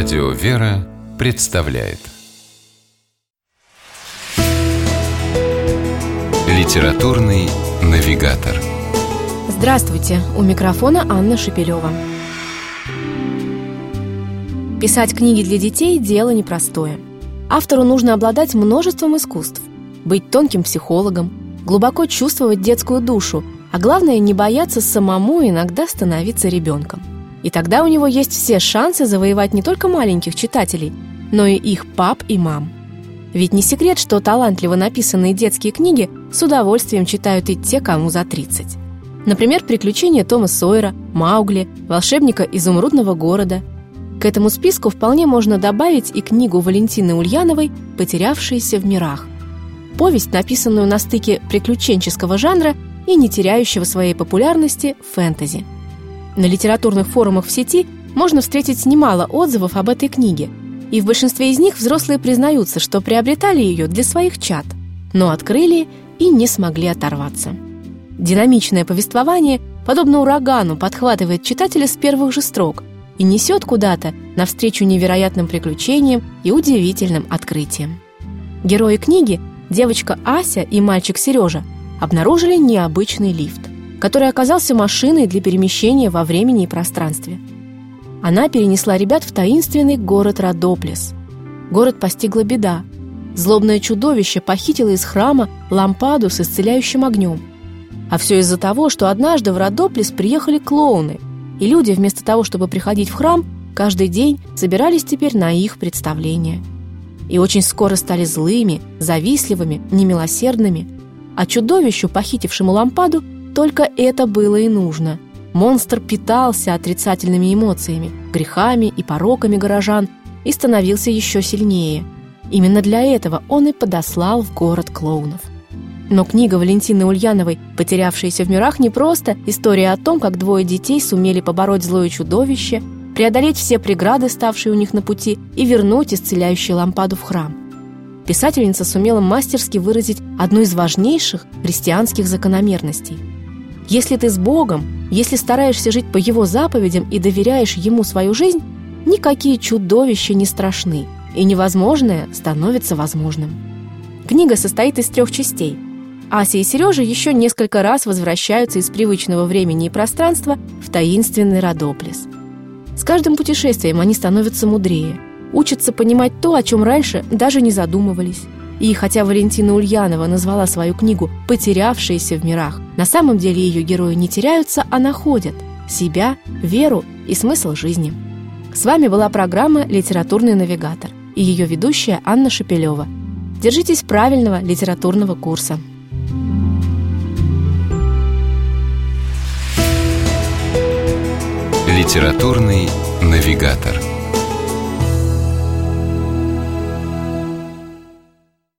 Радио «Вера» представляет Литературный навигатор Здравствуйте! У микрофона Анна Шепелева. Писать книги для детей – дело непростое. Автору нужно обладать множеством искусств, быть тонким психологом, глубоко чувствовать детскую душу, а главное – не бояться самому иногда становиться ребенком – и тогда у него есть все шансы завоевать не только маленьких читателей, но и их пап и мам. Ведь не секрет, что талантливо написанные детские книги с удовольствием читают и те, кому за 30. Например, «Приключения Тома Сойера», «Маугли», «Волшебника изумрудного города». К этому списку вполне можно добавить и книгу Валентины Ульяновой «Потерявшиеся в мирах». Повесть, написанную на стыке приключенческого жанра и не теряющего своей популярности фэнтези – на литературных форумах в сети можно встретить немало отзывов об этой книге, и в большинстве из них взрослые признаются, что приобретали ее для своих чад, но открыли и не смогли оторваться. Динамичное повествование, подобно урагану, подхватывает читателя с первых же строк и несет куда-то навстречу невероятным приключениям и удивительным открытиям. Герои книги, девочка Ася и мальчик Сережа, обнаружили необычный лифт – который оказался машиной для перемещения во времени и пространстве. Она перенесла ребят в таинственный город Родоплес. Город постигла беда. Злобное чудовище похитило из храма лампаду с исцеляющим огнем. А все из-за того, что однажды в Родоплес приехали клоуны, и люди вместо того, чтобы приходить в храм, каждый день собирались теперь на их представление. И очень скоро стали злыми, завистливыми, немилосердными, а чудовищу, похитившему лампаду, только это было и нужно. Монстр питался отрицательными эмоциями, грехами и пороками горожан и становился еще сильнее. Именно для этого он и подослал в город клоунов. Но книга Валентины Ульяновой «Потерявшиеся в мирах» не просто история о том, как двое детей сумели побороть злое чудовище, преодолеть все преграды, ставшие у них на пути, и вернуть исцеляющую лампаду в храм. Писательница сумела мастерски выразить одну из важнейших христианских закономерностей – если ты с Богом, если стараешься жить по Его заповедям и доверяешь Ему свою жизнь, никакие чудовища не страшны, и невозможное становится возможным. Книга состоит из трех частей. Ася и Сережа еще несколько раз возвращаются из привычного времени и пространства в таинственный Родоплес. С каждым путешествием они становятся мудрее, учатся понимать то, о чем раньше даже не задумывались. И хотя Валентина Ульянова назвала свою книгу «Потерявшиеся в мирах», на самом деле ее герои не теряются, а находят себя, веру и смысл жизни. С вами была программа «Литературный навигатор» и ее ведущая Анна Шепелева. Держитесь правильного литературного курса. Литературный навигатор.